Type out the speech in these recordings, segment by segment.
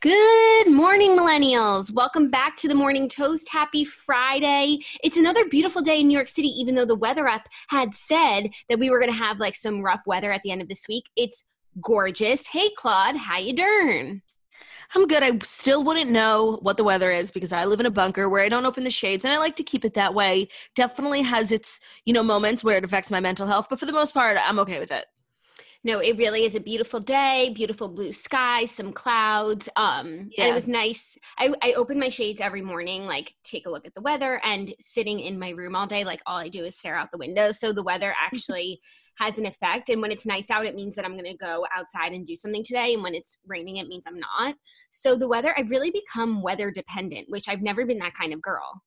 Good morning, millennials. Welcome back to the Morning Toast. Happy Friday. It's another beautiful day in New York City, even though the weather up had said that we were going to have like some rough weather at the end of this week. It's gorgeous. Hey, Claude, how you doing? I'm good. I still wouldn't know what the weather is because I live in a bunker where I don't open the shades and I like to keep it that way. Definitely has its, you know, moments where it affects my mental health, but for the most part, I'm okay with it no, it really is a beautiful day, beautiful blue sky, some clouds. Um, yeah. and it was nice. I, I open my shades every morning, like take a look at the weather and sitting in my room all day, like all I do is stare out the window. So the weather actually has an effect. And when it's nice out, it means that I'm going to go outside and do something today. And when it's raining, it means I'm not. So the weather, I've really become weather dependent, which I've never been that kind of girl.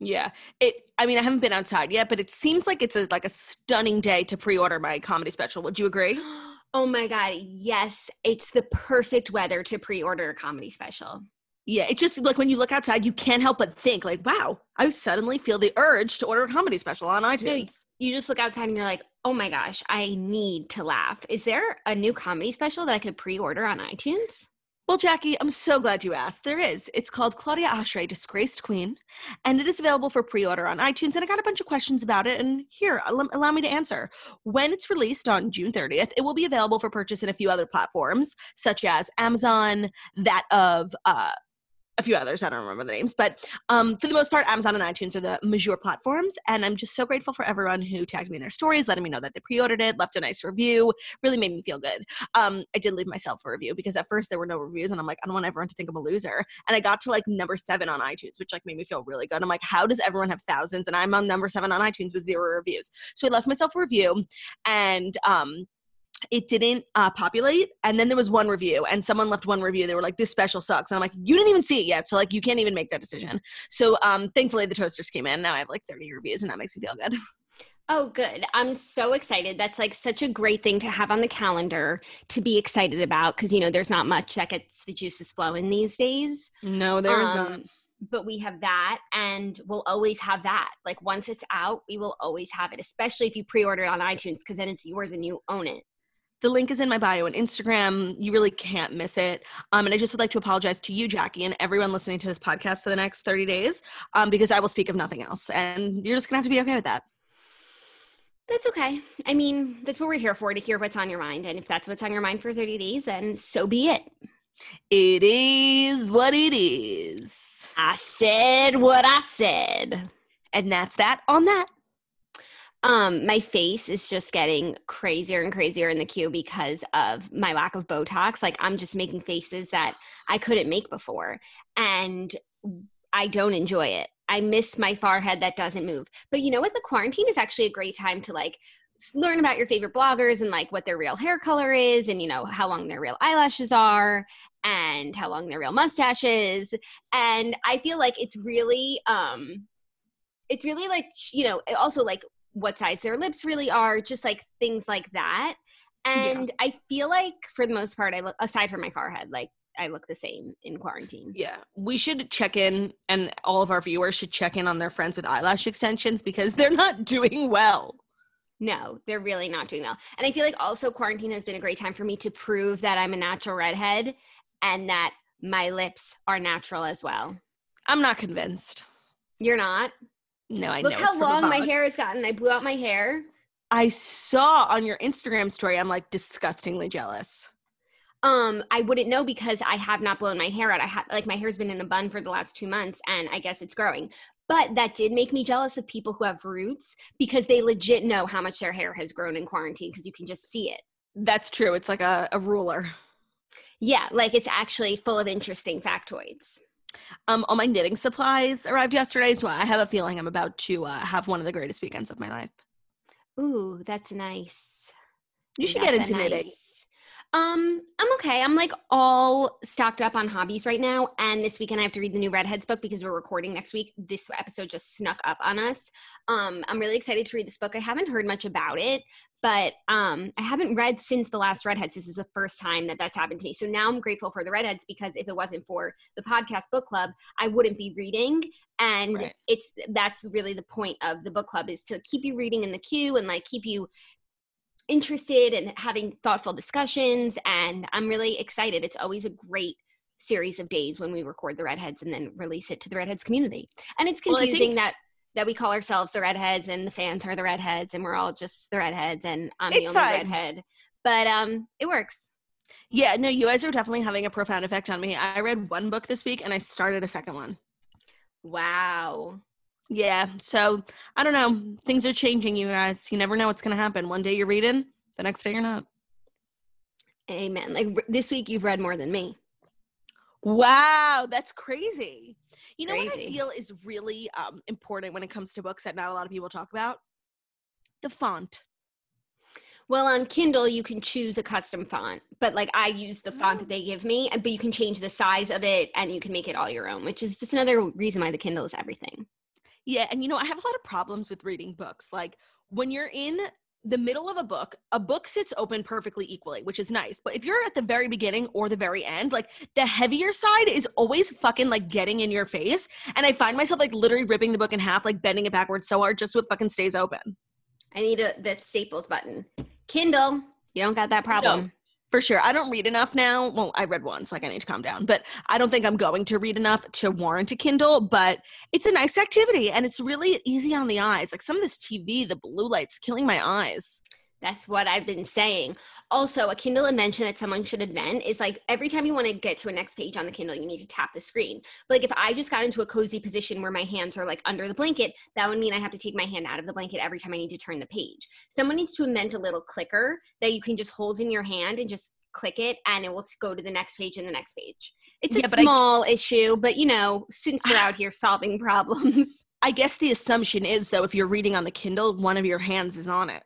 Yeah. It I mean, I haven't been outside yet, but it seems like it's a like a stunning day to pre-order my comedy special. Would you agree? Oh my god, yes. It's the perfect weather to pre-order a comedy special. Yeah, it's just like when you look outside, you can't help but think like, "Wow, I suddenly feel the urge to order a comedy special on iTunes." you just look outside and you're like, "Oh my gosh, I need to laugh." Is there a new comedy special that I could pre-order on iTunes? Well, Jackie, I'm so glad you asked. There is. It's called Claudia Oshry, Disgraced Queen, and it is available for pre order on iTunes. And I got a bunch of questions about it, and here, allow me to answer. When it's released on June 30th, it will be available for purchase in a few other platforms, such as Amazon, that of uh, a few others. I don't remember the names, but um, for the most part, Amazon and iTunes are the major platforms. And I'm just so grateful for everyone who tagged me in their stories, letting me know that they pre-ordered it, left a nice review. Really made me feel good. Um, I did leave myself a review because at first there were no reviews, and I'm like, I don't want everyone to think I'm a loser. And I got to like number seven on iTunes, which like made me feel really good. I'm like, how does everyone have thousands, and I'm on number seven on iTunes with zero reviews? So I left myself a review, and um, it didn't uh, populate and then there was one review and someone left one review they were like this special sucks and i'm like you didn't even see it yet so like you can't even make that decision so um thankfully the toasters came in now i have like 30 reviews and that makes me feel good Oh, good. I'm so excited. That's like such a great thing to have on the calendar to be excited about because, you know, there's not much that gets the juices flowing these days. No, there's um, not. But we have that and we'll always have that. Like once it's out, we will always have it, especially if you pre order it on iTunes because then it's yours and you own it. The link is in my bio on Instagram. You really can't miss it. Um, and I just would like to apologize to you, Jackie, and everyone listening to this podcast for the next 30 days um, because I will speak of nothing else. And you're just going to have to be okay with that. That's okay. I mean, that's what we're here for to hear what's on your mind. And if that's what's on your mind for 30 days, then so be it. It is what it is. I said what I said. And that's that on that um my face is just getting crazier and crazier in the queue because of my lack of botox like i'm just making faces that i couldn't make before and i don't enjoy it. I miss my forehead that doesn't move. But you know what? The quarantine is actually a great time to like learn about your favorite bloggers and like what their real hair color is and you know how long their real eyelashes are and how long their real mustache is. And i feel like it's really um it's really like you know also like what size their lips really are, just like things like that. And yeah. I feel like for the most part, I look aside from my forehead, like I look the same in quarantine. Yeah. We should check in and all of our viewers should check in on their friends with eyelash extensions because they're not doing well. No, they're really not doing well. And I feel like also quarantine has been a great time for me to prove that I'm a natural redhead and that my lips are natural as well. I'm not convinced. You're not? No, I Look know. Look how long my hair has gotten. I blew out my hair. I saw on your Instagram story. I'm like disgustingly jealous. Um, I wouldn't know because I have not blown my hair out. I have like my hair's been in a bun for the last two months, and I guess it's growing. But that did make me jealous of people who have roots because they legit know how much their hair has grown in quarantine because you can just see it. That's true. It's like a, a ruler. Yeah, like it's actually full of interesting factoids. Um, all my knitting supplies arrived yesterday, so I have a feeling I'm about to uh, have one of the greatest weekends of my life. Ooh, that's nice. You should That's get into knitting. Um, I'm okay. I'm like all stocked up on hobbies right now. And this weekend I have to read the new Redheads book because we're recording next week. This episode just snuck up on us. Um, I'm really excited to read this book. I haven't heard much about it, but um, I haven't read since the last Redheads. This is the first time that that's happened to me. So now I'm grateful for the Redheads because if it wasn't for the podcast book club, I wouldn't be reading. And Right. it's that's really the point of the book club is to keep you reading in the queue and like keep you interested and having thoughtful discussions and i'm really excited it's always a great series of days when we record the redheads and then release it to the redheads community and it's Well, confusing think- that that we call ourselves the redheads and the fans are the redheads and we're all just the redheads and i'm It's the only fine. redhead but um it works Yeah, no, you guys are definitely having a profound effect on me. I read one book this week and I started a second one. wow Yeah, so I don't know. Things are changing, you guys. You never know what's going to happen. One day you're reading, the next day you're not. amen like r- this week you've read more than me Wow, that's crazy. You know what I feel is really um, important when it comes to books that not a lot of people talk about? The font. Well, on Kindle, you can choose a custom font, but like I use the font Oh. that they give me, but you can change the size of it and you can make it all your own, which is just another reason why the Kindle is everything. Yeah, and you know, I have a lot of problems with reading books. Like when you're in the middle of a book, a book sits open perfectly equally, which is nice. But if you're at the very beginning or the very end, like the heavier side is always fucking like getting in your face. And I find myself like literally ripping the book in half, like bending it backwards so hard just so it fucking stays open. I need a the Staples button. Kindle, you don't got that problem. For sure. I don't read enough now. Well, I read once, like I need to calm down, but I don't think I'm going to read enough to warrant a Kindle. But it's a nice activity and it's really easy on the eyes. Like some of this TV, the blue light's killing my eyes. That's what I've been saying. Also, a Kindle invention that someone should invent is like every time you want to get to a next page on the Kindle, you need to tap the screen. But like if I just got into a cozy position where my hands are like under the blanket, that would mean I have to take my hand out of the blanket every time I need to turn the page. Someone needs to invent a little clicker that you can just hold in your hand and just click it and it will go to the next page and the next page. It's Yeah, a but I- small issue, but you know, since we're out here solving problems. I guess the assumption is though, if you're reading on the Kindle, one of your hands is on it.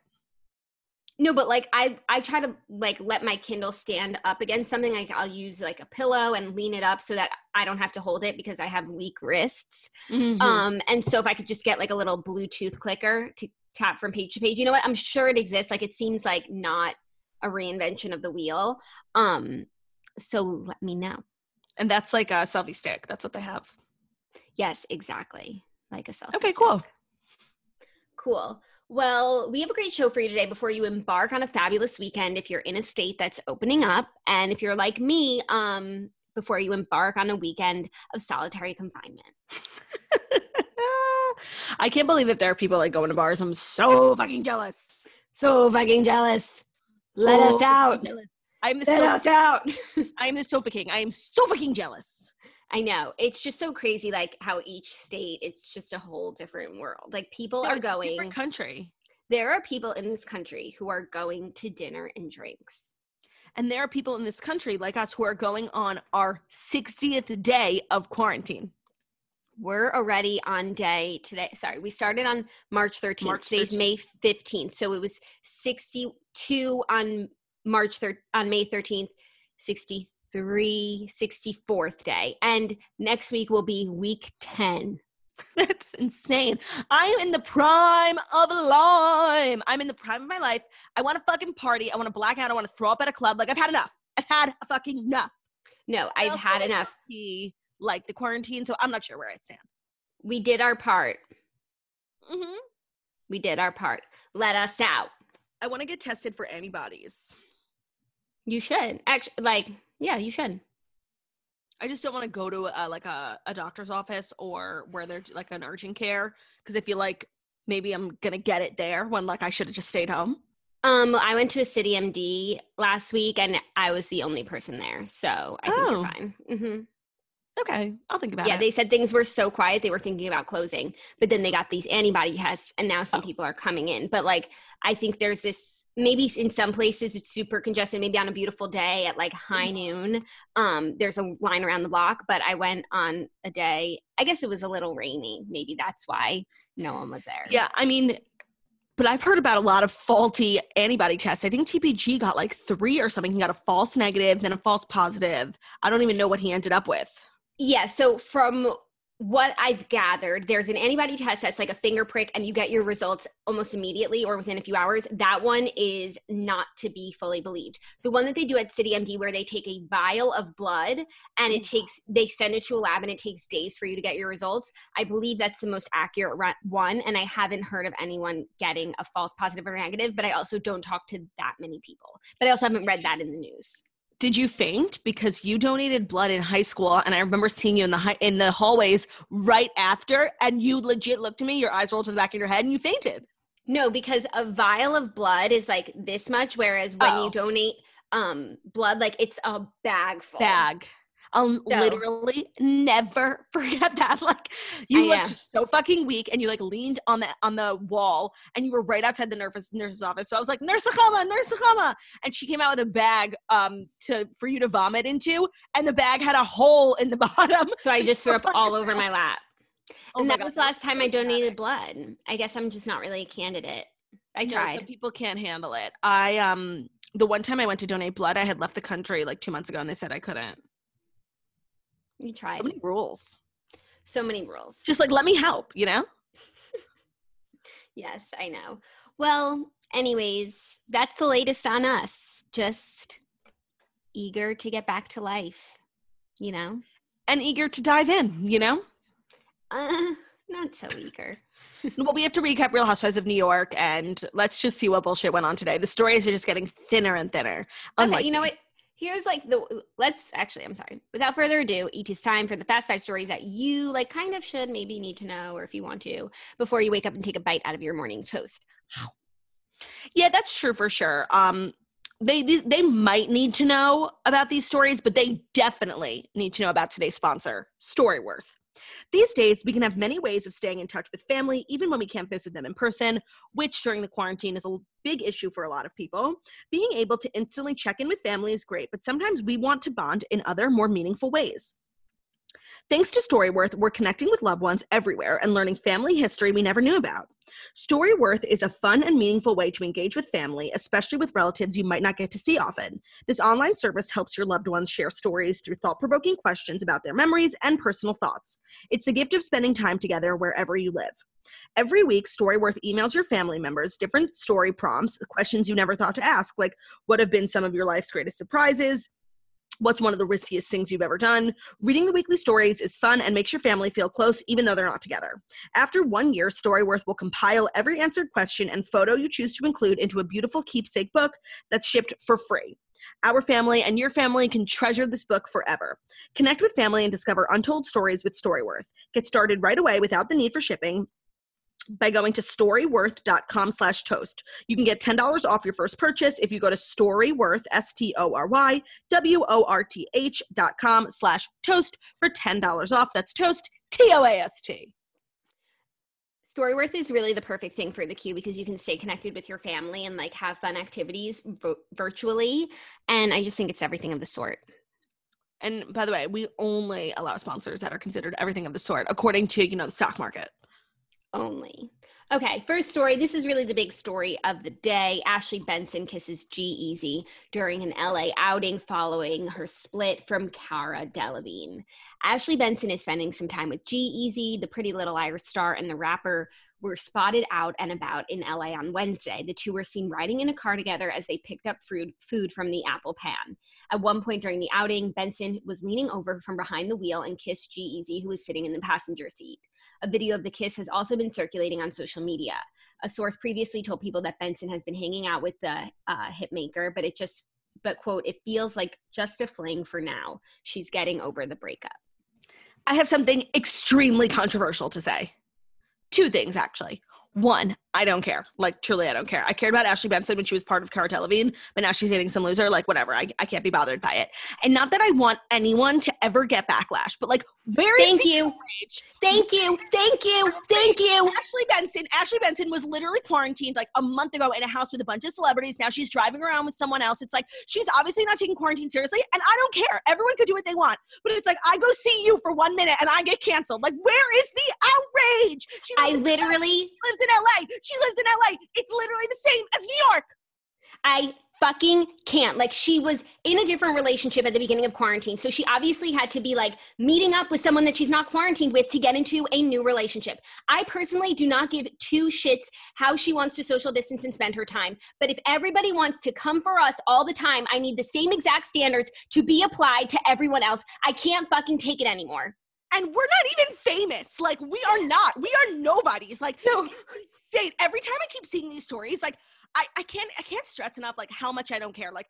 No, but like I I try to like let my Kindle stand up against something. Like I'll use like a pillow and lean it up so that I don't have to hold it because I have weak wrists. Mhm. Um, and so if I could just get like a little Bluetooth clicker to tap from page to page, you know what? I'm sure it exists. Like it seems like not a reinvention of the wheel. Um, so let me know. and that's like a selfie stick. That's what they have. Yes, exactly. Like a selfie. Okay, stick. cool. Cool. Well, we have a great show for you today before you embark on a fabulous weekend if you're in a state that's opening up. And if you're like me, um, before you embark on a weekend of solitary confinement. I can't believe that there are people like going to bars. I'm so fucking jealous. So fucking jealous. Let So us out. jealous. I'm the Let sofa, us out. I am the sofa king. I am so fucking jealous. I know. It's just so crazy, like how each state, it's just a whole different world. Like people No, are it's a going, different country. there are people in this country who are going to dinner and drinks. And there are people in this country like us who are going on our 60th day of quarantine. We're already on day today. Sorry, we started on March 13th. March Today's May 15th. So it was 62 on March 3rd on May 13th, 63, 64th day. And next week will be week 10. That's insane. I'm in the prime of lime. I'm in the prime of my life. I want to fucking party. I want to black out. I want to throw up at a club. Like I've had enough. I've had a fucking enough. No, I've had enough. He like the quarantine, so I'm not sure where I stand. We did our part. hmm We did our part. Let us out. I want to get tested for antibodies. You should. Actually, like, yeah, you should. I just don't want to go to a, like a, a doctor's office or where there's like an urgent care because I feel like maybe I'm gonna get it there when like I should have just stayed home. Um, I went to a city MD last week and I was the only person there. So I think Oh. you're fine. hmm Okay, I'll think about yeah, it. Yeah, they said things were so quiet they were thinking about closing, but then they got these antibody tests, and now some Oh. people are coming in. But like, I think there's this maybe in some places it's super congested. Maybe on a beautiful day at like high Mm-hmm. noon, um, there's a line around the block. But I went on a day. I guess it was a little rainy. Maybe that's why no one was there. Yeah, I mean, but I've heard about a lot of faulty antibody tests. I think TPG got like three or something. He got a false negative, then a false positive. I don't even know what he ended up with. Yeah. So from what I've gathered, there's an antibody test that's like a finger prick, and you get your results almost immediately or within a few hours. That one is not to be fully believed. The one that they do at City MD, where they take a vial of blood and it mm-hmm. takes, they send it to a lab and it takes days for you to get your results. I believe that's the most accurate one, and I haven't heard of anyone getting a false positive or negative. But I also don't talk to that many people. But I also haven't read that in the news. Did you faint because you donated blood in high school? And I remember seeing you in the hi- in the hallways right after, and you legit looked at me. Your eyes rolled to the back of your head, and you fainted. No, because a vial of blood is like this much, whereas when Oh. you donate um blood, like it's a bag full. Bag. I'll So- literally never forget that. Like you I looked know. so fucking weak, and you like leaned on the on the wall, and you were right outside the nurse nurse's office. So I was like, "Nurse Akama, Nurse Akama," and she came out with a bag um to for you to vomit into, and the bag had a hole in the bottom. So I just threw up all over my lap. Oh and my that God, was the last time so I donated blood. I guess I'm just not really a candidate. I No, tried. Some people can't handle it. I um the one time I went to donate blood, I had left the country like two months ago, and they said I couldn't. You tried. So many rules. So many rules. Just like let me help, you know. yes, I know. Well, anyways, that's the latest on us. Just eager to get back to life. You know? And eager to dive in, you know. Uh, not so eager. well, we have to recap Real Housewives of New York, and let's just see what bullshit went on today. The stories are just getting thinner and thinner. Okay, you know what? Here's like the let's actually, I'm sorry. Without further ado, it is time for the fast five stories that you like kind of should maybe need to know or if you want to before you wake up and take a bite out of your morning toast. Yeah, that's true for sure. Um, they they might need to know about these stories, but they definitely need to know about today's sponsor, Storyworth. These days, we can have many ways of staying in touch with family, even when we can't visit them in person, which during the quarantine is a big issue for a lot of people. Being able to instantly check in with family is great, but sometimes we want to bond in other, more meaningful ways. Thanks to Storyworth, we're connecting with loved ones everywhere and learning family history we never knew about. Storyworth is a fun and meaningful way to engage with family, especially with relatives you might not get to see often. This online service helps your loved ones share stories through thought provoking questions about their memories and personal thoughts. It's the gift of spending time together wherever you live. Every week, Storyworth emails your family members different story prompts, questions you never thought to ask, like what have been some of your life's greatest surprises? What's one of the riskiest things you've ever done? Reading the weekly stories is fun and makes your family feel close even though they're not together. After one year, Storyworth will compile every answered question and photo you choose to include into a beautiful keepsake book that's shipped for free. Our family and your family can treasure this book forever. Connect with family and discover untold stories with Storyworth. Get started right away without the need for shipping by going to storyworth.com slash toast. You can get $10 off your first purchase if you go to storyworth, S-T-O-R-Y, W-O-R-T-H dot com slash toast for $10 off. That's toast, T-O-A-S-T. Storyworth is really the perfect thing for the queue because you can stay connected with your family and like have fun activities vo- virtually. And I just think it's everything of the sort. And by the way, we only allow sponsors that are considered everything of the sort, according to, you know, the stock market. Only. Okay, first story. This is really the big story of the day. Ashley Benson kisses G-Eazy during an LA outing following her split from Cara Delevingne. Ashley Benson is spending some time with G-Eazy, the Pretty Little Liars star, and the rapper were spotted out and about in LA on Wednesday. The two were seen riding in a car together as they picked up food, food from the Apple Pan. At one point during the outing, Benson was leaning over from behind the wheel and kissed G-Eazy, who was sitting in the passenger seat. A video of the kiss has also been circulating on social media. A source previously told people that Benson has been hanging out with the uh, hitmaker, but it just, but quote, it feels like just a fling for now. She's getting over the breakup. I have something extremely controversial to say. Two things, actually. One, I don't care. Like truly, I don't care. I cared about Ashley Benson when she was part of Cara Delevingne, but now she's dating some loser. Like whatever, I, I can't be bothered by it. And not that I want anyone to ever get backlash, but like where is Thank you. outrage? Thank you. Thank you. Thank you. Ashley Benson. Ashley Benson was literally quarantined like a month ago in a house with a bunch of celebrities. Now she's driving around with someone else. It's like she's obviously not taking quarantine seriously, and I don't care. Everyone could do what they want, but it's like I go see you for one minute and I get canceled. Like where is the outrage? She I literally, she lives in LA. She lives in LA. It's literally the same as New York. I fucking can't. Like, she was in a different relationship at the beginning of quarantine. So she obviously had to be like meeting up with someone that she's not quarantined with to get into a new relationship. I personally do not give two shits how she wants to social distance and spend her time. But if everybody wants to come for us all the time, I need the same exact standards to be applied to everyone else. I can't fucking take it anymore. And we're not even famous. Like we are not. We are nobodies. Like No. Date. Every time I keep seeing these stories, like I, I can't I can't stress enough like how much I don't care. Like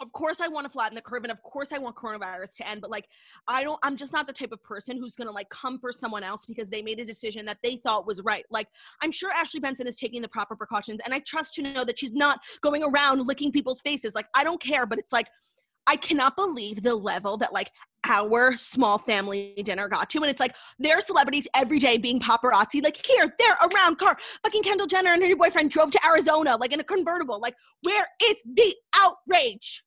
of course I want to flatten the curve and of course I want coronavirus to end, but like I don't I'm just not the type of person who's gonna like come for someone else because they made a decision that they thought was right. Like I'm sure Ashley Benson is taking the proper precautions and I trust you to know that she's not going around licking people's faces. Like I don't care, but it's like I cannot believe the level that like our small family dinner got to. And it's like there are celebrities every day being paparazzi, like here, there, around car. Fucking Kendall Jenner and her new boyfriend drove to Arizona, like in a convertible. Like, where is the outrage?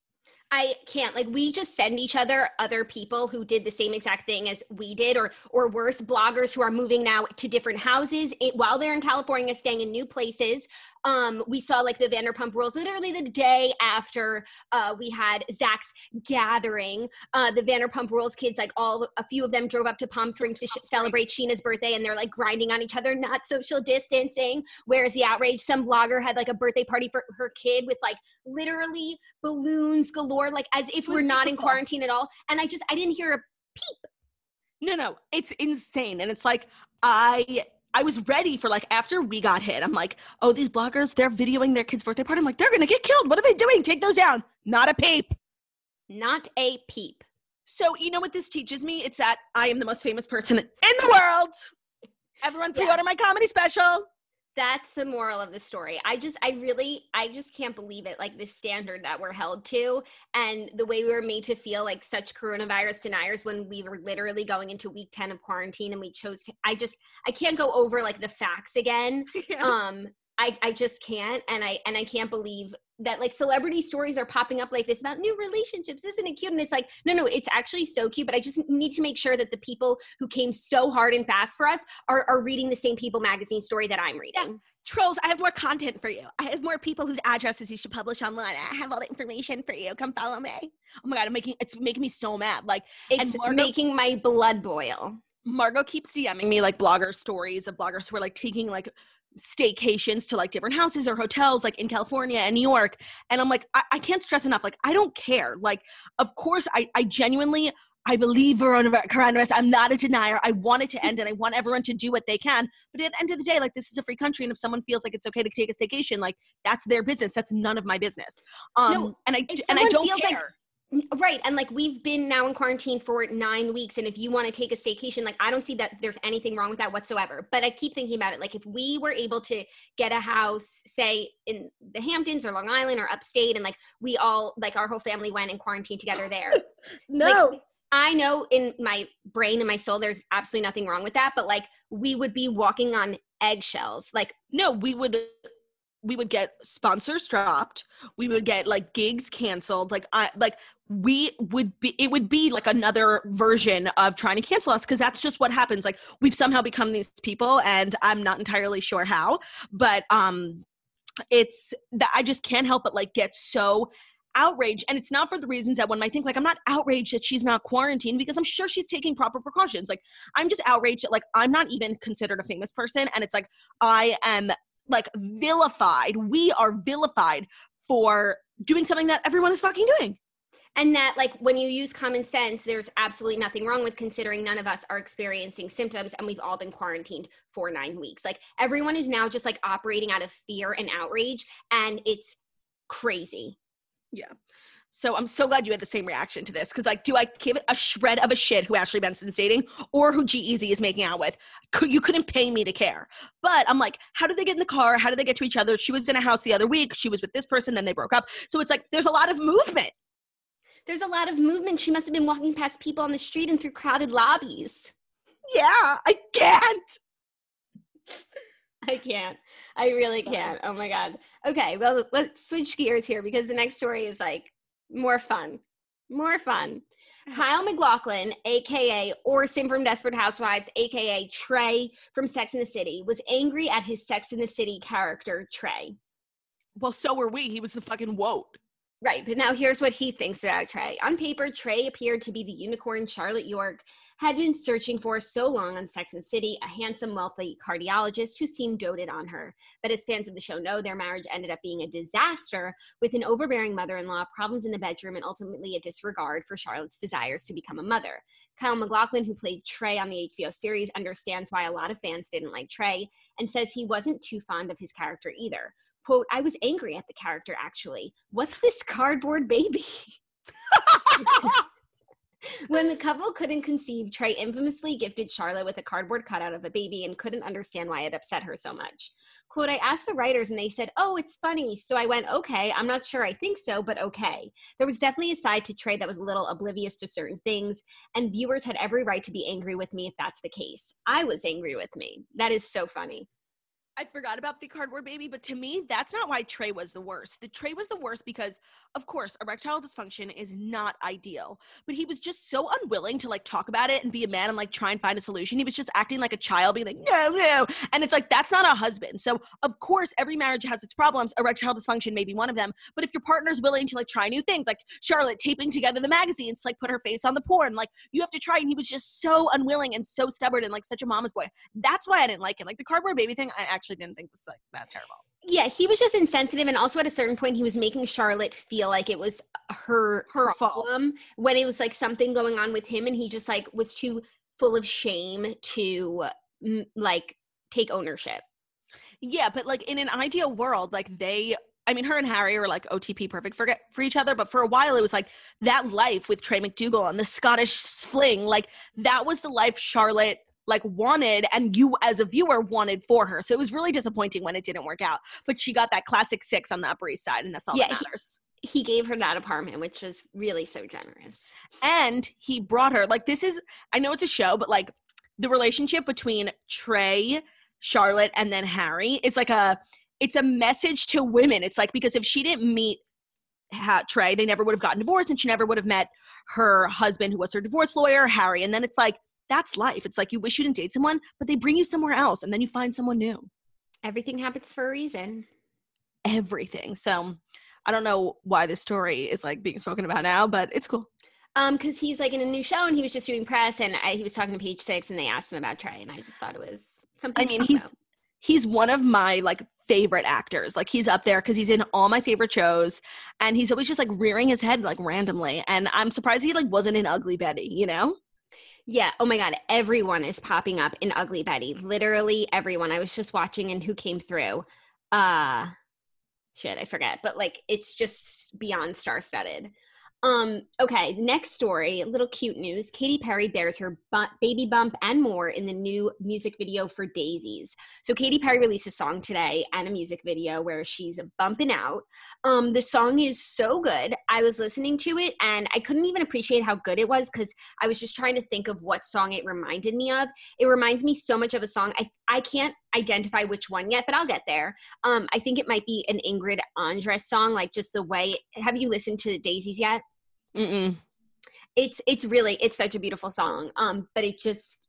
I can't like we just send each other other people who did the same exact thing as we did or or worse bloggers who are moving now to different houses it, while they're in California staying in new places um we saw like the Vanderpump Rules literally the day after uh we had Zach's gathering. Uh the Vanderpump Rules kids like all a few of them drove up to Palm Springs to sh- celebrate Scheana's birthday and they're like grinding on each other not social distancing. Where's the outrage? Some blogger had like a birthday party for her kid with like literally balloons galore like as if we're not in quarantine at all. And i just i didn't hear a peep. No, no, it's insane. And it's like, I. I was ready for like after we got hit. I'm like, oh, these bloggers, they're videoing their kid's birthday party. I'm like, they're gonna get killed. What are they doing? Take those down. Not a peep. not a peep So you know what this teaches me? It's that I am the most famous person in the world. Everyone pre-order my comedy special. That's the moral of the story. I just i really i just can't believe it like the standard that we're held to and the way we were made to feel like such coronavirus deniers when we were literally going into week 10 of quarantine and we chose to, i just i can't go over like the facts again. Um I, I just can't and i and i can't believe that like celebrity stories are popping up like this about new relationships isn't it cute and it's like no no it's actually so cute but i just need to make sure that the people who came so hard and fast for us are, are reading the same people magazine story that i'm reading Trolls, I have more content for you. I have more people whose addresses you should publish online. I have all the information for you. Come follow me. Oh my god, I'm making it's making me so mad. Like it's Margot- making my blood boil Margot keeps DMing me like blogger stories of bloggers who are like taking like staycations to like different houses or hotels like in California and New York. And I'm like, I, I can't stress enough. Like, I don't care. Like, of course, I, I genuinely I believe coronavirus. I'm not a denier. I want it to end and I want everyone to do what they can. But at the end of the day, like this is a free country. And if someone feels like it's okay to take a staycation, like that's their business. That's none of my business. Um No, and I and I don't feels like- care. Right. And like we've been now in quarantine for nine weeks. And if you want to take a staycation, like I don't see that there's anything wrong with that whatsoever. But I keep thinking about it. Like if we were able to get a house, say in the Hamptons or Long Island or upstate, and like we all, like our whole family went in quarantine together there. no. I know in my brain and my soul, there's absolutely nothing wrong with that. But like we would be walking on eggshells. Like, no we would we would get sponsors dropped we would get like gigs canceled like i like we would be it would be like another version of trying to cancel us because that's just what happens like we've somehow become these people and i'm not entirely sure how but um it's that i just can't help but like get so outraged and it's not for the reasons that one might think like i'm not outraged that she's not quarantined because i'm sure she's taking proper precautions like i'm just outraged that like i'm not even considered a famous person and it's like i am like vilified we are vilified for doing something that everyone is fucking doing. And that like when you use common sense there's absolutely nothing wrong with considering none of us are experiencing symptoms and we've all been quarantined for nine weeks. Like everyone is now just like operating out of fear and outrage and it's crazy. Yeah So I'm so glad you had the same reaction to this because, like, do I give a shred of a shit who Ashley Benson's dating or who G-Eazy is making out with? You couldn't pay me to care. But I'm like, how did they get in the car? How did they get to each other? She was in a house the other week. She was with this person, then they broke up. So it's like there's a lot of movement. There's a lot of movement. She must have been walking past people on the street and through crowded lobbies. Yeah, I can't. I can't. I really can't. Oh my God. Okay, well, let's switch gears here because the next story is like more fun. More fun. Uh-huh. Kyle MacLachlan, aka Orson from Desperate Housewives, aka Trey from Sex in the City, was angry at his Sex in the City character, Trey. Well, so were we. He was the fucking woat. Right, but now here's what he thinks about Trey. On paper, Trey appeared to be the unicorn Charlotte York had been searching for so long on Sex and City, a handsome, wealthy cardiologist who seemed doted on her. But as fans of the show know, their marriage ended up being a disaster with an overbearing mother in law, problems in the bedroom, and ultimately a disregard for Charlotte's desires to become a mother. Kyle MacLachlan, who played Trey on the HBO series, understands why a lot of fans didn't like Trey and says he wasn't too fond of his character either quote, I was angry at the character actually. What's this cardboard baby? when the couple couldn't conceive, Trey infamously gifted Charlotte with a cardboard cutout of a baby and couldn't understand why it upset her so much. Quote, I asked the writers and they said, Oh, it's funny. So I went, Okay, I'm not sure I think so, but okay. There was definitely a side to Trey that was a little oblivious to certain things, and viewers had every right to be angry with me if that's the case. I was angry with me. That is so funny. I forgot about the cardboard baby, but to me, that's not why Trey was the worst. The Trey was the worst because, of course, erectile dysfunction is not ideal. But he was just so unwilling to like talk about it and be a man and like try and find a solution. He was just acting like a child, being like, no, no. And it's like, that's not a husband. So, of course, every marriage has its problems. Erectile dysfunction may be one of them. But if your partner's willing to like try new things, like Charlotte taping together the magazines, like put her face on the porn, like you have to try. And he was just so unwilling and so stubborn and like such a mama's boy. That's why I didn't like him. Like the cardboard baby thing, I actually didn't think was like that terrible. Yeah, he was just insensitive, and also at a certain point, he was making Charlotte feel like it was her her problem fault when it was like something going on with him, and he just like was too full of shame to mm, like take ownership. Yeah, but like in an ideal world, like they I mean, her and Harry were like OTP perfect for for each other, but for a while it was like that life with Trey MacDougal and the Scottish fling, like that was the life Charlotte like wanted and you as a viewer wanted for her. So it was really disappointing when it didn't work out. But she got that classic six on the Upper East Side, and that's all Yeah, that he- matters. He gave her that apartment, which was really so generous. and he brought her like this is I know it's a show, but like the relationship between Trey, Charlotte, and then Harry is like a it's a message to women. It's like because if she didn't meet ha- Trey, they never would have gotten divorced, and she never would have met her husband, who was her divorce lawyer, Harry. And then it's like that's life. It's like you wish you didn't date someone, but they bring you somewhere else, and then you find someone new. Everything happens for a reason. Everything. So I don't know why this story is like being spoken about now, but it's cool. Um, because he's like in a new show and he was just doing press, and I, he was talking to Page Six, and they asked him about Trey, and I just thought it was something. I mean, he's about. he's one of my like favorite actors. Like he's up there because he's in all my favorite shows, and he's always just like rearing his head like randomly. And I'm surprised he like wasn't in Ugly Betty. You know? Yeah. Oh my God. Everyone is popping up in Ugly Betty. Literally everyone. I was just watching and who came through. Uh shit, I forget. But like it's just beyond star studded. Um, okay, next story, little cute news. Katy Perry bears her bu- baby bump and more in the new music video for Daisies. So Katy Perry released a song today and a music video where she's bumping out. Um, the song is so good. I was listening to it and I couldn't even appreciate how good it was because I was just trying to think of what song it reminded me of. It reminds me so much of a song. I I can't identify which one yet, but I'll get there. Um, I think it might be an Ingrid Andress song, like just the way. Have you listened to Daisies yet? Mm-mm. It's it's really it's such a beautiful song. Um, but it just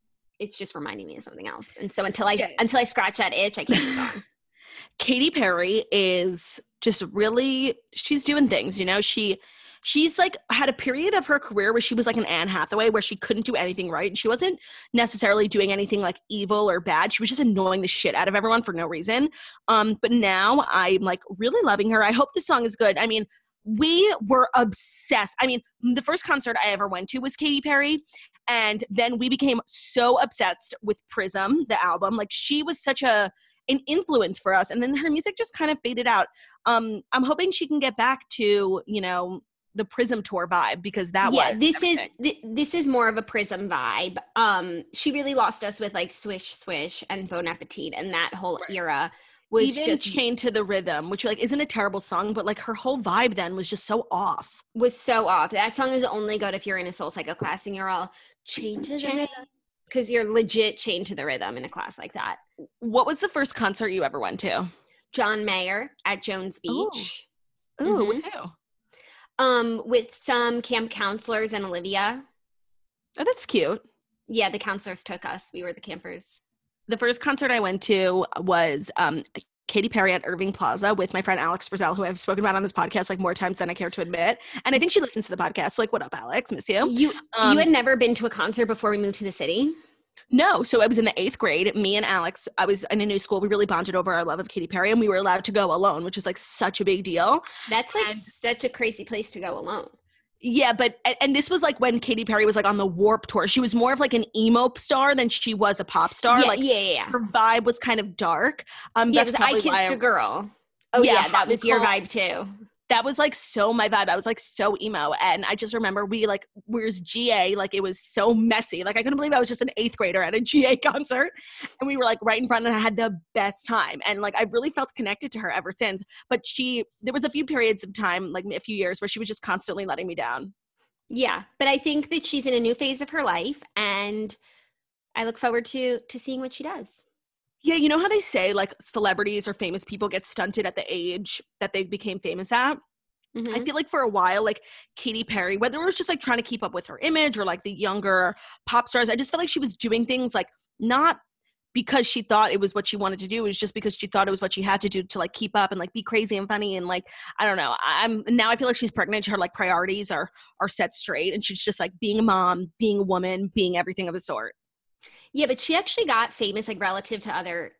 it's just reminding me of something else. And so until I Yeah. until I scratch that itch, I can't on. Katy Perry is just really she's doing things, you know. She she's like had a period of her career where she was like an Anne Hathaway where she couldn't do anything right. And she wasn't necessarily doing anything like evil or bad. She was just annoying the shit out of everyone for no reason. Um, but now I'm like really loving her. I hope this song is good. I mean, we were obsessed. I mean, the first concert I ever went to was Katy Perry. And then we became so obsessed with Prism, the album. Like she was such a an influence for us and then her music just kind of faded out um i'm hoping she can get back to you know the Prism tour vibe because that was yeah, this everything. is th- this is more of a prism vibe. Um, she really lost us with like Swish Swish and Bon Appetit and that whole Right. era was even just chained to the rhythm, which like isn't a terrible song, but like her whole vibe then was just so off. was so off. That song is only good if you're in a SoulCycle class and you're all chained to the Chained. rhythm because you're legit chained to the rhythm in a class like that. What was the first concert you ever went to? John Mayer at Jones. Beach. Ooh, Mhm. with who? Um, with some camp counselors and Olivia. Oh, that's cute. Yeah, the counselors took us. We were the campers. The first concert I went to was um, Katy Perry at Irving Plaza with my friend Alex Brazell, who I've spoken about on this podcast like more times than I care to admit. And I think she listens to the podcast. So like, what up, Alex? Miss you. You Um, you had never been to a concert before we moved to the city? No, so I was in the eighth grade. Me and Alex, I was in a new school. We really bonded over our love of Katy Perry, and we were allowed to go alone, which was like such a big deal. That's like And- such a crazy place to go alone. Yeah, but and, this was like when Katy Perry was like on the Warp tour. She was more of like an emo star than she was a pop star. yeah, like yeah, yeah, her vibe was kind of dark. Um, Yeah, that's because I probably why kissed I- a girl. Oh Yeah, yeah, that was your vibe too. That was like so my vibe. I was like so emo, and I just remember we like where's GA like it was so messy. Like I couldn't believe I was just an eighth grader at a GA concert, and we were like right in front, and I had the best time. And like I really felt connected to her ever since. But she, there was a few periods of time, like a few years, where she was just constantly letting me down. Yeah, but I think that she's in a new phase of her life, and I look forward to to seeing what she does. Yeah, you know how they say like celebrities or famous people get stunted at the age that they became famous at? Mhm. I feel like for a while, like Katy Perry, whether it was just like trying to keep up with her image or like the younger pop stars, I just felt like she was doing things like not because she thought it was what she wanted to do. It was just because she thought it was what she had to do to like keep up and like be crazy and funny and like I don't know. I'm now I feel like she's pregnant. Her like priorities are are set straight, and she's just like being a mom, being a woman, being everything of the sort. Yeah, but she actually got famous like relative to other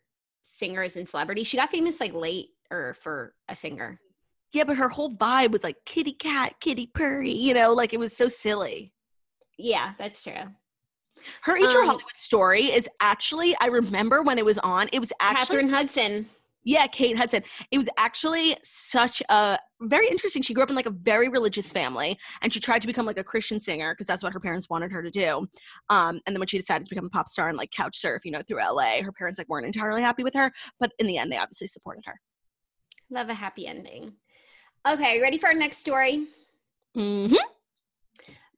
singers and celebrities. She got famous like late or for a singer. Yeah, but her whole vibe was like kitty cat, kitty purry. You know, like it was so silly. Yeah, that's true. Her Eat Your Um, Hollywood story is actually, I remember when it was on, it was actually, Katheryn Hudson. Yeah, Kate Hudson. It was actually such a very interesting. She grew up in like a very religious family and she tried to become like a Christian singer because that's what her parents wanted her to do. Um, and then when she decided to become a pop star and like couch surf, you know, through LA, her parents like weren't entirely happy with her. But in the end, they obviously supported her. Love a happy ending. Okay, ready for our next story? hmm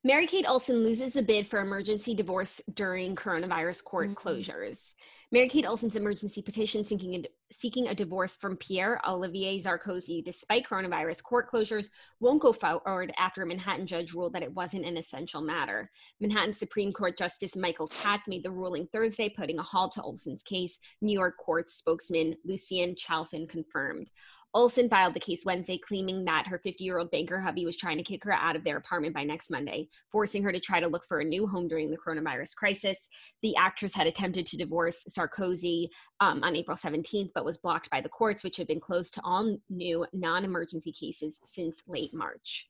Mary Kate Olsen loses the bid for emergency divorce during coronavirus court Mhm. closures. Mary Kate Olsen's emergency petition seeking a, seeking a divorce from Pierre Olivier Sarkozy, despite coronavirus court closures, won't go forward after a Manhattan judge ruled that it wasn't an essential matter. Manhattan Supreme Court Justice Michael Katz made the ruling Thursday, putting a halt to Olsen's case. New York court spokesman Lucian Chalfen confirmed. Olsen filed the case Wednesday, claiming that her 50 year old banker hubby was trying to kick her out of their apartment by next Monday, forcing her to try to look for a new home during the coronavirus crisis. The actress had attempted to divorce Sarkozy um, on April 17th, but was blocked by the courts, which have been closed to all new non emergency cases since late March.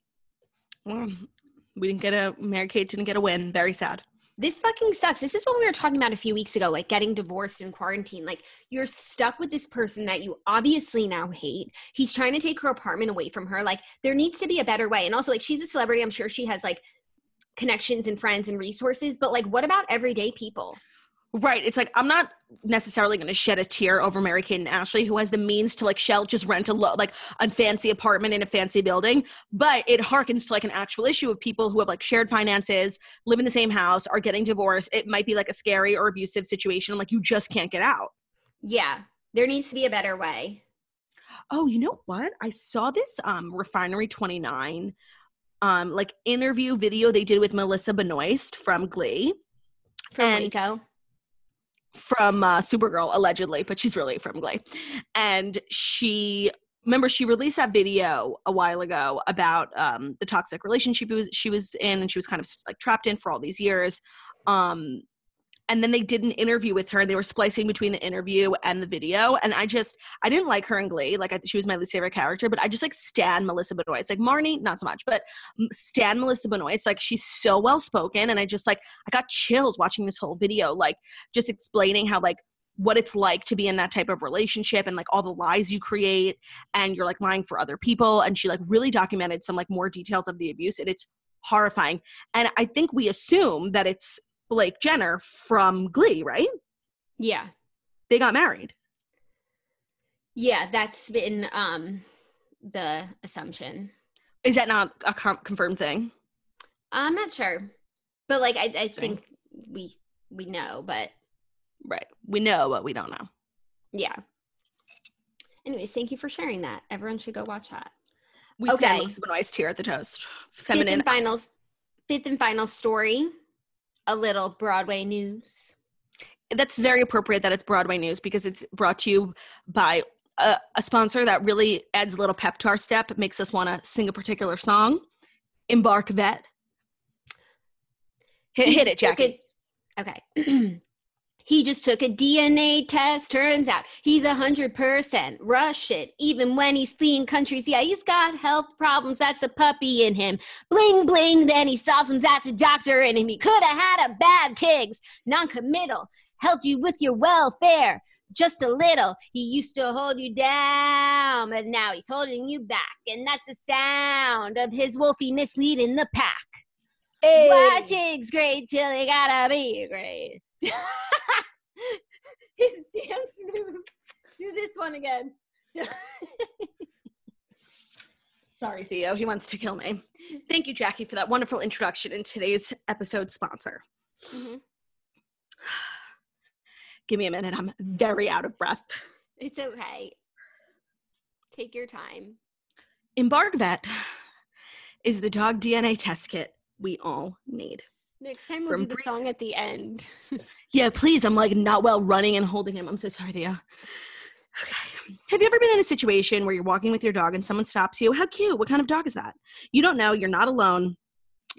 We didn't get a, Mary Kate didn't get a win. Very sad. This fucking sucks. This is what we were talking about a few weeks ago, like getting divorced in quarantine. Like you're stuck with this person that you obviously now hate. He's trying to take her apartment away from her. Like there needs to be a better way. And also, like she's a celebrity. I'm sure she has like connections and friends and resources. But like, what about everyday people? Right. It's like I'm not necessarily going to shed a tear over Mary Kate and Ashley, who has the means to like shell just rent a lo- like a fancy apartment in a fancy building. But it harkens to like an actual issue of people who have like shared finances, live in the same house, are getting divorced. It might be like a scary or abusive situation, like you just can't get out. Yeah, there needs to be a better way. Oh, you know what? I saw this um Refinery 29 um like interview video they did with Melissa Benoist from Glee. From And- Waco. From uh, Supergirl allegedly, but she's really from Glee. And she remember she released that video a while ago about um, the toxic relationship she was, she was in and she was kind of like trapped in for all these years. Um, and then they did an interview with her and they were splicing between the interview and the video and i just i didn't like her in glee like I, she was my least favorite character but i just like stan melissa benoist like marley not so much but stan melissa benoist like she's so well spoken and i just like i got chills watching this whole video like just explaining how like what it's like to be in that type of relationship and like all the lies you create and you're like lying for other people and she like really documented some like more details of the abuse and it's horrifying and i think we assume that it's blake jenner from glee right Yeah. they got married Yeah, that's been um the assumption. is that not a com- confirmed thing I'm not sure. But like I, I think we we know, but right we know but we don't know yeah. Anyways, thank you for sharing that. Everyone should go watch that. we stand Okay. Melissa Benoist here at the toast Fifth and final fifth and final story. A little Broadway news. that's very appropriate that it's Broadway news because it's brought to you by a, a sponsor that really adds a little pep to our step, makes us want to sing a particular song. Embark Vet. Hit, hit it, Jackie. okay. he just took a DNA test. Turns out he's a hundred percent Russian. Even when he's fleeing countries, yeah, he's got health problems. That's a puppy in him. Bling bling. Then he saw some. That's a doctor in him. He could have had a bad tigs. Non-committal. Helped you with your welfare. Just a little. He used to hold you down, but now he's holding you back. And that's the sound of his wolfiness leading the pack. Why Tig's great till he gotta be great. His dance move. Do this one again. Sorry, Theo. He wants to kill me. Thank you, Jackie, for that wonderful introduction in today's episode sponsor. Mhm. Give me a minute. I'm very out of breath. It's okay. Take your time. Embark Vet is the dog DNA test kit we all need. Next time we'll do the song at the end. Yeah, please. I'm like not well running and holding him. I'm so sorry, Theo. Okay. Have you ever been in a situation where you're walking with your dog and someone stops you? How cute. What kind of dog is that? You don't know. You're not alone.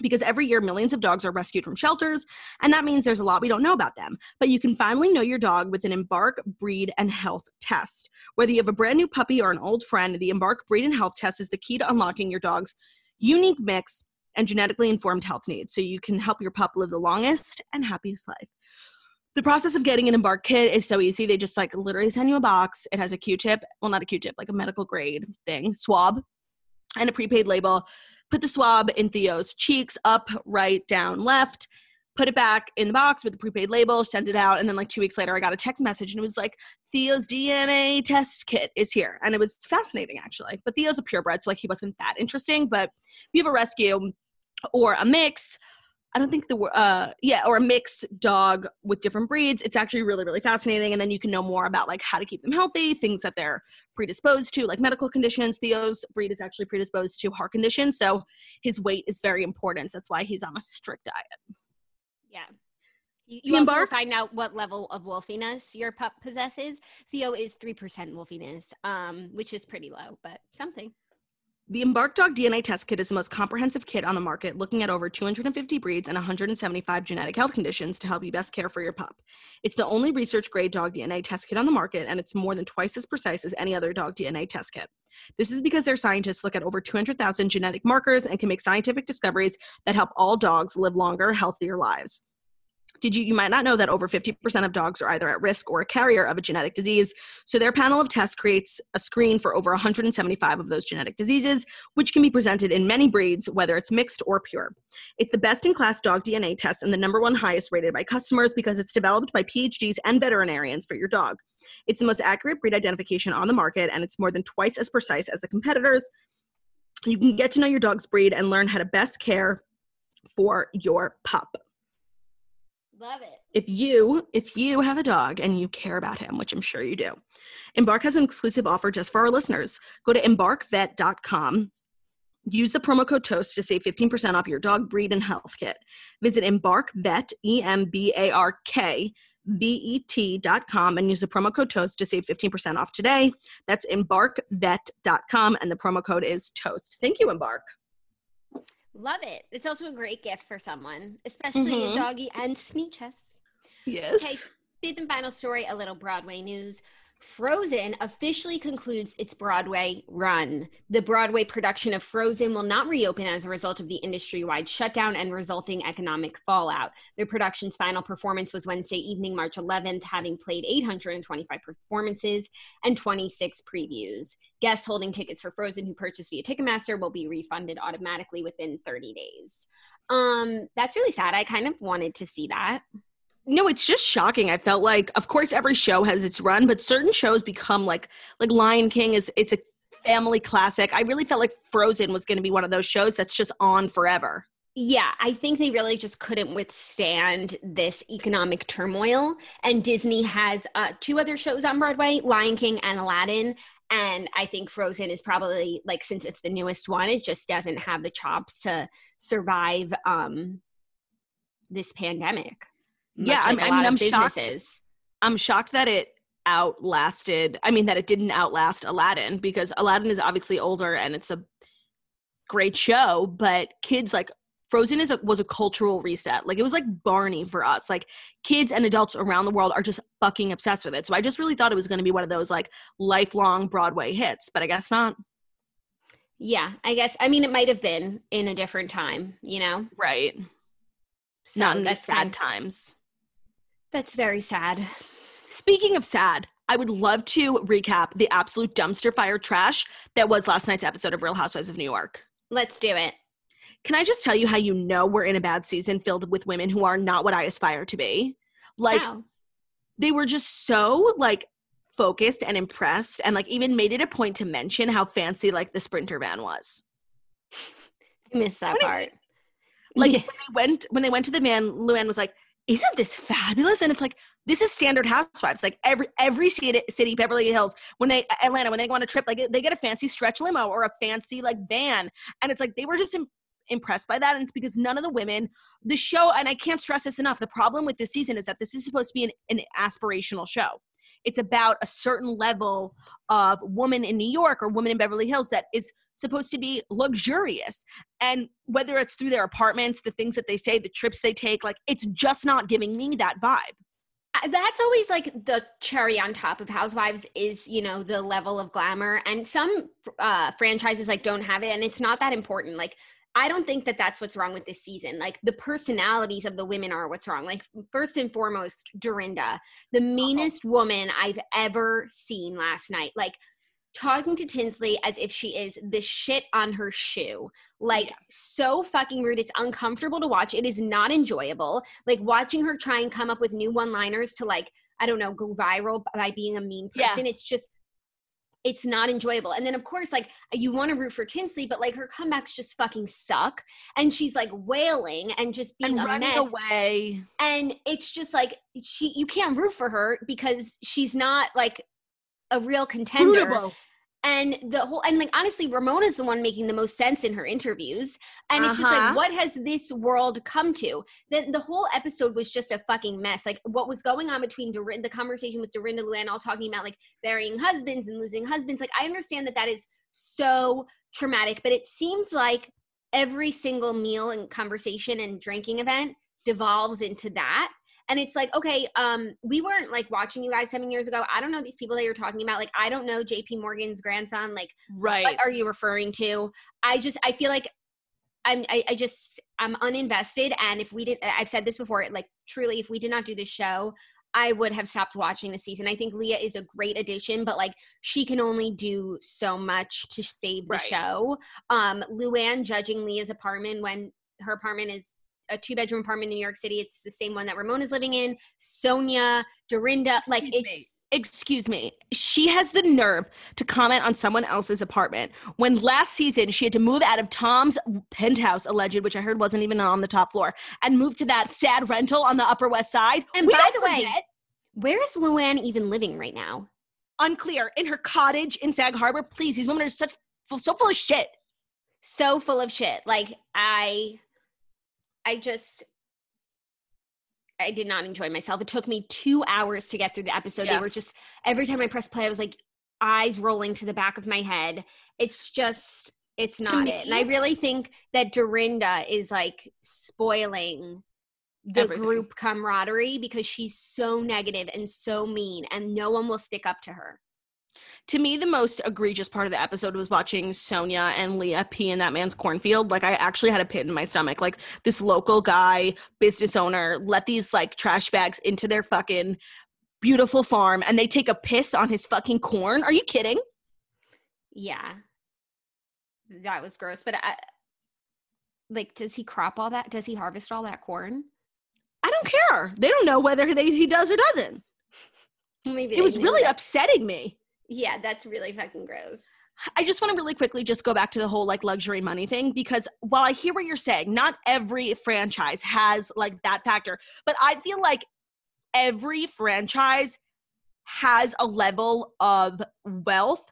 Because every year, millions of dogs are rescued from shelters, and that means there's a lot we don't know about them. But you can finally know your dog with an Embark Breed and Health Test. Whether you have a brand new puppy or an old friend, the Embark Breed and Health Test is the key to unlocking your dog's unique mix and genetically informed health needs so you can help your pup live the longest and happiest life. The process of getting an Embark kit is so easy. They just like literally send you a box. It has a Q-tip, well, not a Q-tip, like a medical grade thing, swab, and a prepaid label. Put the swab in Theo's cheeks, up, right, down, left. Put it back in the box with the prepaid label, send it out, and then like two weeks later, I got a text message and it was like Theo's DNA test kit is here, and it was fascinating actually. But Theo's a purebred, so like he wasn't that interesting. But if you have a rescue or a mix, I don't think the uh, yeah, or a mixed dog with different breeds. It's actually really, really fascinating. And then you can know more about like how to keep them healthy, things that they're predisposed to, like medical conditions. Theo's breed is actually predisposed to heart conditions. So his weight is very important. That's why he's on a strict diet. Yeah. You, you also find out what level of wolfiness your pup possesses. Theo is 3% wolfiness, um, which is pretty low, but something. The Embark Dog DNA Test Kit is the most comprehensive kit on the market, looking at over 250 breeds and 175 genetic health conditions to help you best care for your pup. It's the only research grade dog DNA test kit on the market, and it's more than twice as precise as any other dog DNA test kit. This is because their scientists look at over 200,000 genetic markers and can make scientific discoveries that help all dogs live longer, healthier lives. Did you you might not know that over 50% of dogs are either at risk or a carrier of a genetic disease. So their panel of tests creates a screen for over 175 of those genetic diseases, which can be presented in many breeds, whether it's mixed or pure. It's the best in class dog DNA test and the number one highest rated by customers because it's developed by PhDs and veterinarians for your dog. It's the most accurate breed identification on the market, and it's more than twice as precise as the competitors. You can get to know your dog's breed and learn how to best care for your pup Love it. if you if you have a dog and you care about him which i'm sure you do embark has an exclusive offer just for our listeners. Go to embarkvet.com use the promo code toast to save 15% off your dog breed and health kit. Visit embarkvet e-m-b-a-r-k vet.com and use the promo code toast to save 15% off today. That's embarkvet.com and the promo code is toast. Thank you embark Love it. It's also a great gift for someone, especially Mhm. a doggy and Sneechess. yes Okay, fifth and final story, a little Broadway news. Frozen officially concludes its Broadway run. The Broadway production of Frozen will not reopen as a result of the industry wide shutdown and resulting economic fallout. The production's final performance was Wednesday evening, March 11th, having played 825 performances and 26 previews. Guests holding tickets for Frozen who purchased via Ticketmaster will be refunded automatically within 30 days. Um, that's really sad. I kind of wanted to see that. No, it's just shocking. I felt like, of course, every show has its run, but certain shows become like like Lion King is it's a family classic. I really felt like Frozen was going to be one of those shows that's just on forever. Yeah, I think they really just couldn't withstand this economic turmoil. And Disney has uh, two other shows on Broadway Lion King and Aladdin. And I think Frozen is probably like, since it's the newest one, it just doesn't have the chops to survive um, this pandemic yeah, like I'm, I am shocked. I'm shocked that it outlasted. I mean, that it didn't outlast Aladdin because Aladdin is obviously older and it's a great show, but kids like Frozen is a, was a cultural reset. Like it was like Barney for us. Like kids and adults around the world are just fucking obsessed with it. So I just really thought it was going to be one of those like lifelong Broadway hits, but I guess not. Yeah, I guess. I mean, it might have been in a different time, you know? Right. So not in these sad times. That's very sad. Speaking of sad, I would love to recap the absolute dumpster fire trash that was last night's episode of Real Housewives of New York. Let's do it. Can I just tell you how you know we're in a bad season filled with women who are not what I aspire to be? Like, wow. they were just so like focused and impressed, and like even made it a point to mention how fancy like the sprinter van was. I missed that part. Like when they went when they went to the van, Luann was like, isn't this fabulous? And it's like, this is standard housewives. Like every every city, city, Beverly Hills, when they Atlanta, when they go on a trip, like they get a fancy stretch limo or a fancy like van, and it's like they were just Im- impressed by that. And it's because none of the women, the show, and I can't stress this enough. The problem with this season is that this is supposed to be an, an aspirational show. It's about a certain level of woman in New York or woman in Beverly Hills that is supposed to be luxurious. And whether it's through their apartments, the things that they say, the trips they take, like it's just not giving me that vibe. That's always like the cherry on top of housewives is you know the level of glamour. And some uh franchises like don't have it and it's not that important. Like i don't think that that's what's wrong with this season. Like the personalities of the women are what's wrong. Like first and foremost dorinda the meanest woman i've ever seen last night. Like talking to Tinsley as if she is the shit on her shoe. Like, yeah. so fucking rude. It's uncomfortable to watch. It is not enjoyable. Like, watching her try and come up with new one liners to, like, I don't know, go viral by being a mean person. Yeah. It's just, it's not enjoyable. And then, of course, like, you want to root for Tinsley, but like, her comebacks just fucking suck. And she's like wailing and just being and a mess. away. And it's just like, she, you can't root for her because she's not like, a real contender. Rootable and the whole and like honestly ramona's the one making the most sense in her interviews and uh-huh. it's just like uh-huh. what has this world come to then the whole episode was just a fucking mess like what was going on between Dorinda, the conversation with dorinda luann all talking about like burying husbands and losing husbands like i understand that that is so traumatic but it seems like every single meal and conversation and drinking event devolves into that and it's like okay um we weren't like watching you guys seven years ago i don't know these people that you're talking about like i don't know jp morgan's grandson like right what are you referring to i just i feel like i'm I, I just i'm uninvested and if we didn't i've said this before like truly if we did not do this show I would have stopped watching the season. I think Leah is a great addition, but like she can only do so much to save the right. show. Um, Luann judging Leah's apartment when her apartment is a two bedroom apartment in New York City. It's the same one that Ramona's living in. Sonja, Dorinda, excuse like it's. Me. Excuse me. She has the nerve to comment on someone else's apartment when last season she had to move out of Tom's penthouse, alleged, which I heard wasn't even on the top floor, and move to that sad rental on the Upper West Side. And we by the forget, way, where is Luann even living right now? Unclear. In her cottage in Sag Harbor. Please, these women are such so full of shit. So full of shit. Like I I just I did not enjoy myself. It took me two hours to get through the episode. Yeah. They were just every time I pressed play, I was like eyes rolling to the back of my head. It's just it's not it. And I really think that Dorinda is like spoiling the Everything. group camaraderie because she's so negative and so mean and no one will stick up to her. To me the most egregious part of the episode was watching sonja and leah pee in that man's cornfield like i actually had a pit in my stomach like this local guy business owner let these like trash bags into their fucking beautiful farm and they take a piss on his fucking corn are you kidding Yeah. That was gross, but I, like does he crop all that? Does he harvest all that corn? i don't care they don't know whether they, he does or doesn't Maybe it was really that. upsetting me Yeah, that's really fucking gross. I just want to really quickly just go back to the whole like luxury money thing because while I hear what you're saying, not every franchise has like that factor, but I feel like every franchise has a level of wealth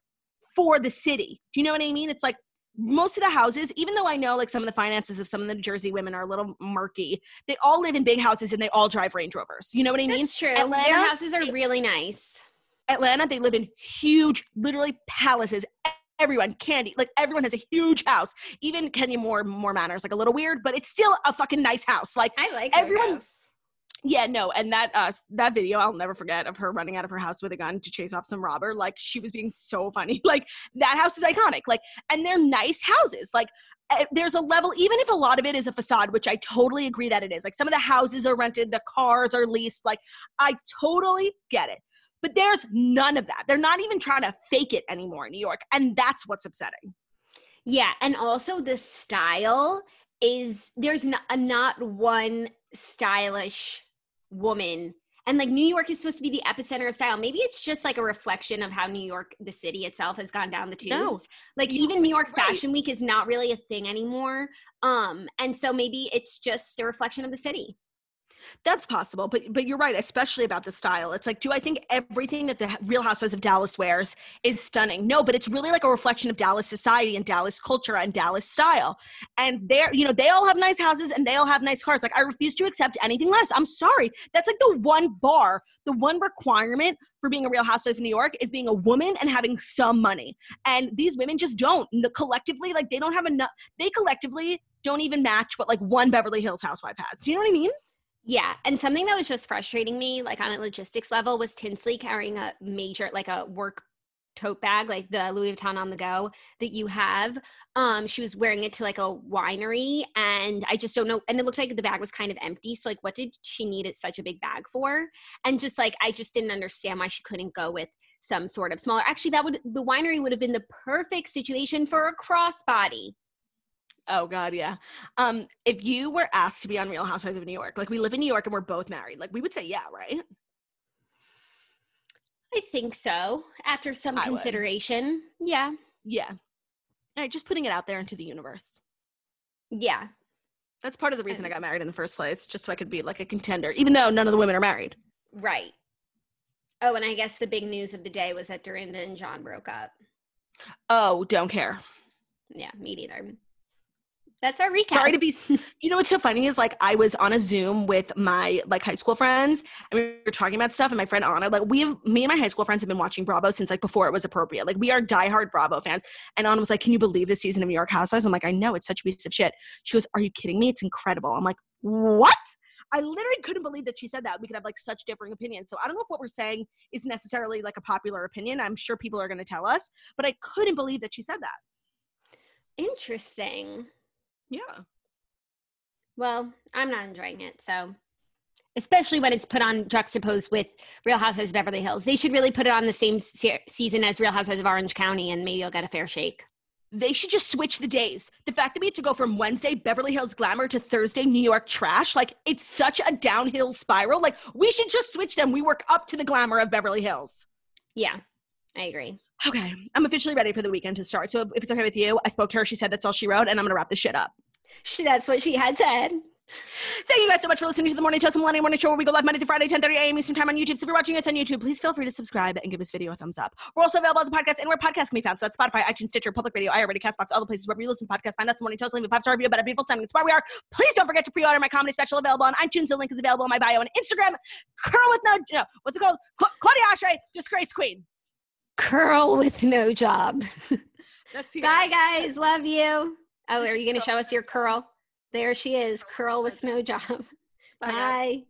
for the city. Do you know what I mean? It's like most of the houses, even though I know like some of the finances of some of the New Jersey women are a little murky, they all live in big houses and they all drive Range Rovers. You know what I mean? That's true. Atlanta- Their houses are really nice. Atlanta, they live in huge, literally palaces. Everyone, Kandi, like everyone has a huge house. Even Kenya Moore, Moore Manor is like a little weird, but it's still a fucking nice house. Like, I like Everyone- yeah, no, and that uh that video I'll never forget of her running out of her house with a gun to chase off some robber. Like she was being so funny. Like that house is iconic. Like, and they're nice houses. Like eh, there's a level, even if a lot of it is a facade, which I totally agree that it is. Like some of the houses are rented, the cars are leased. Like I totally get it. But there's none of that. They're not even trying to fake it anymore in New York. And that's what's upsetting. Yeah, and also the style is there's not, not one stylish woman. And like New York is supposed to be the epicenter of style. Maybe it's just like a reflection of how New York, the city itself, has gone down the tubes. No, like even New York right. Fashion Week is not really a thing anymore. Um, and so maybe it's just a reflection of the city. That's possible, but but you're right, especially about the style. It's like, do I think everything that the Real Housewives of Dallas wears is stunning? No, but it's really like a reflection of Dallas society and Dallas culture and Dallas style. And they're, you know, they all have nice houses and they all have nice cars. Like I refuse to accept anything less. I'm sorry. That's like the one bar, the one requirement for being a Real Housewife of New York is being a woman and having some money. And these women just don't collectively. Like they don't have enough. They collectively don't even match what like one Beverly Hills housewife has. Do you know what I mean? Yeah, and something that was just frustrating me, like on a logistics level, was Tinsley carrying a major, like a work tote bag, like the Louis Vuitton on the go that you have. Um, she was wearing it to like a winery, and I just don't know. And it looked like the bag was kind of empty. So, like, what did she need it such a big bag for? And just like, I just didn't understand why she couldn't go with some sort of smaller. Actually, that would the winery would have been the perfect situation for a crossbody. Oh God, yeah. Um, if you were asked to be on Real Housewives of New York, like we live in New York and we're both married, like we would say yeah, right? I think so. After some I would. consideration, yeah, Yeah. All right, just putting it out there into the universe. yeah. That's part of the reason I got married in the first place, just so I could be like a contender, even though none of the women are married. Right. Oh, and I guess the big news of the day was that Dorinda and John broke up. Oh, don't care. Yeah, me neither. That's our recap. Sorry to be. You know what's so funny is like I was on a Zoom with my like high school friends, and we were talking about stuff. And my friend Anna, like we have me and my high school friends have been watching Bravo since like before it was appropriate. Like we are diehard Bravo fans. And Anna was like, "Can you believe this season of New York Housewives?" I'm like, "I know it's such a piece of shit." She goes, "Are you kidding me? It's incredible." I'm like, "What?" I literally couldn't believe that she said that. We could have like such differing opinions. So I don't know if what we're saying is necessarily like a popular opinion. I'm sure people are going to tell us, but I couldn't believe that she said that. Interesting. Yeah. Well, I'm not enjoying it. So, especially when it's put on juxtaposed with Real Housewives of Beverly Hills, they should really put it on the same se- season as Real Housewives of Orange County, and maybe you'll get a fair shake. they should just switch the days. The fact that we have to go from Wednesday Beverly Hills glamour to Thursday New York trash, like it's such a downhill spiral. Like we should just switch them. We work up to the glamour of Beverly Hills. Yeah, I agree. Okay, I'm officially ready for the weekend to start. So if, if it's okay with you, I spoke to her. She said that's all she wrote, and I'm gonna wrap this shit up. She, that's what she had said. Thank you guys so much for listening to the Morning Toast, the Millennium Morning Show, where we go live Monday through Friday, 10:30 a.m. Eastern Time on YouTube. So if you're watching us on YouTube, please feel free to subscribe and give this video a thumbs up. We're also available as a podcast anywhere podcasts can be found. So that's Spotify, iTunes, Stitcher, Public Radio, iHeartRadio, Castbox, all the places where you listen to podcasts. Find us the Morning Toast, leave a five star review about a beautiful sounding inspire we are. Please don't forget to pre-order my comedy special available on iTunes. The link is available in my bio on Instagram. Curl with no, no what's it called? Cla- Claudia Oshry, Disgrace Queen. Curl with no job. That's here. Bye, guys. Love you. Oh, are you going to show us your curl? There she is, curl with no job. Bye. Bye.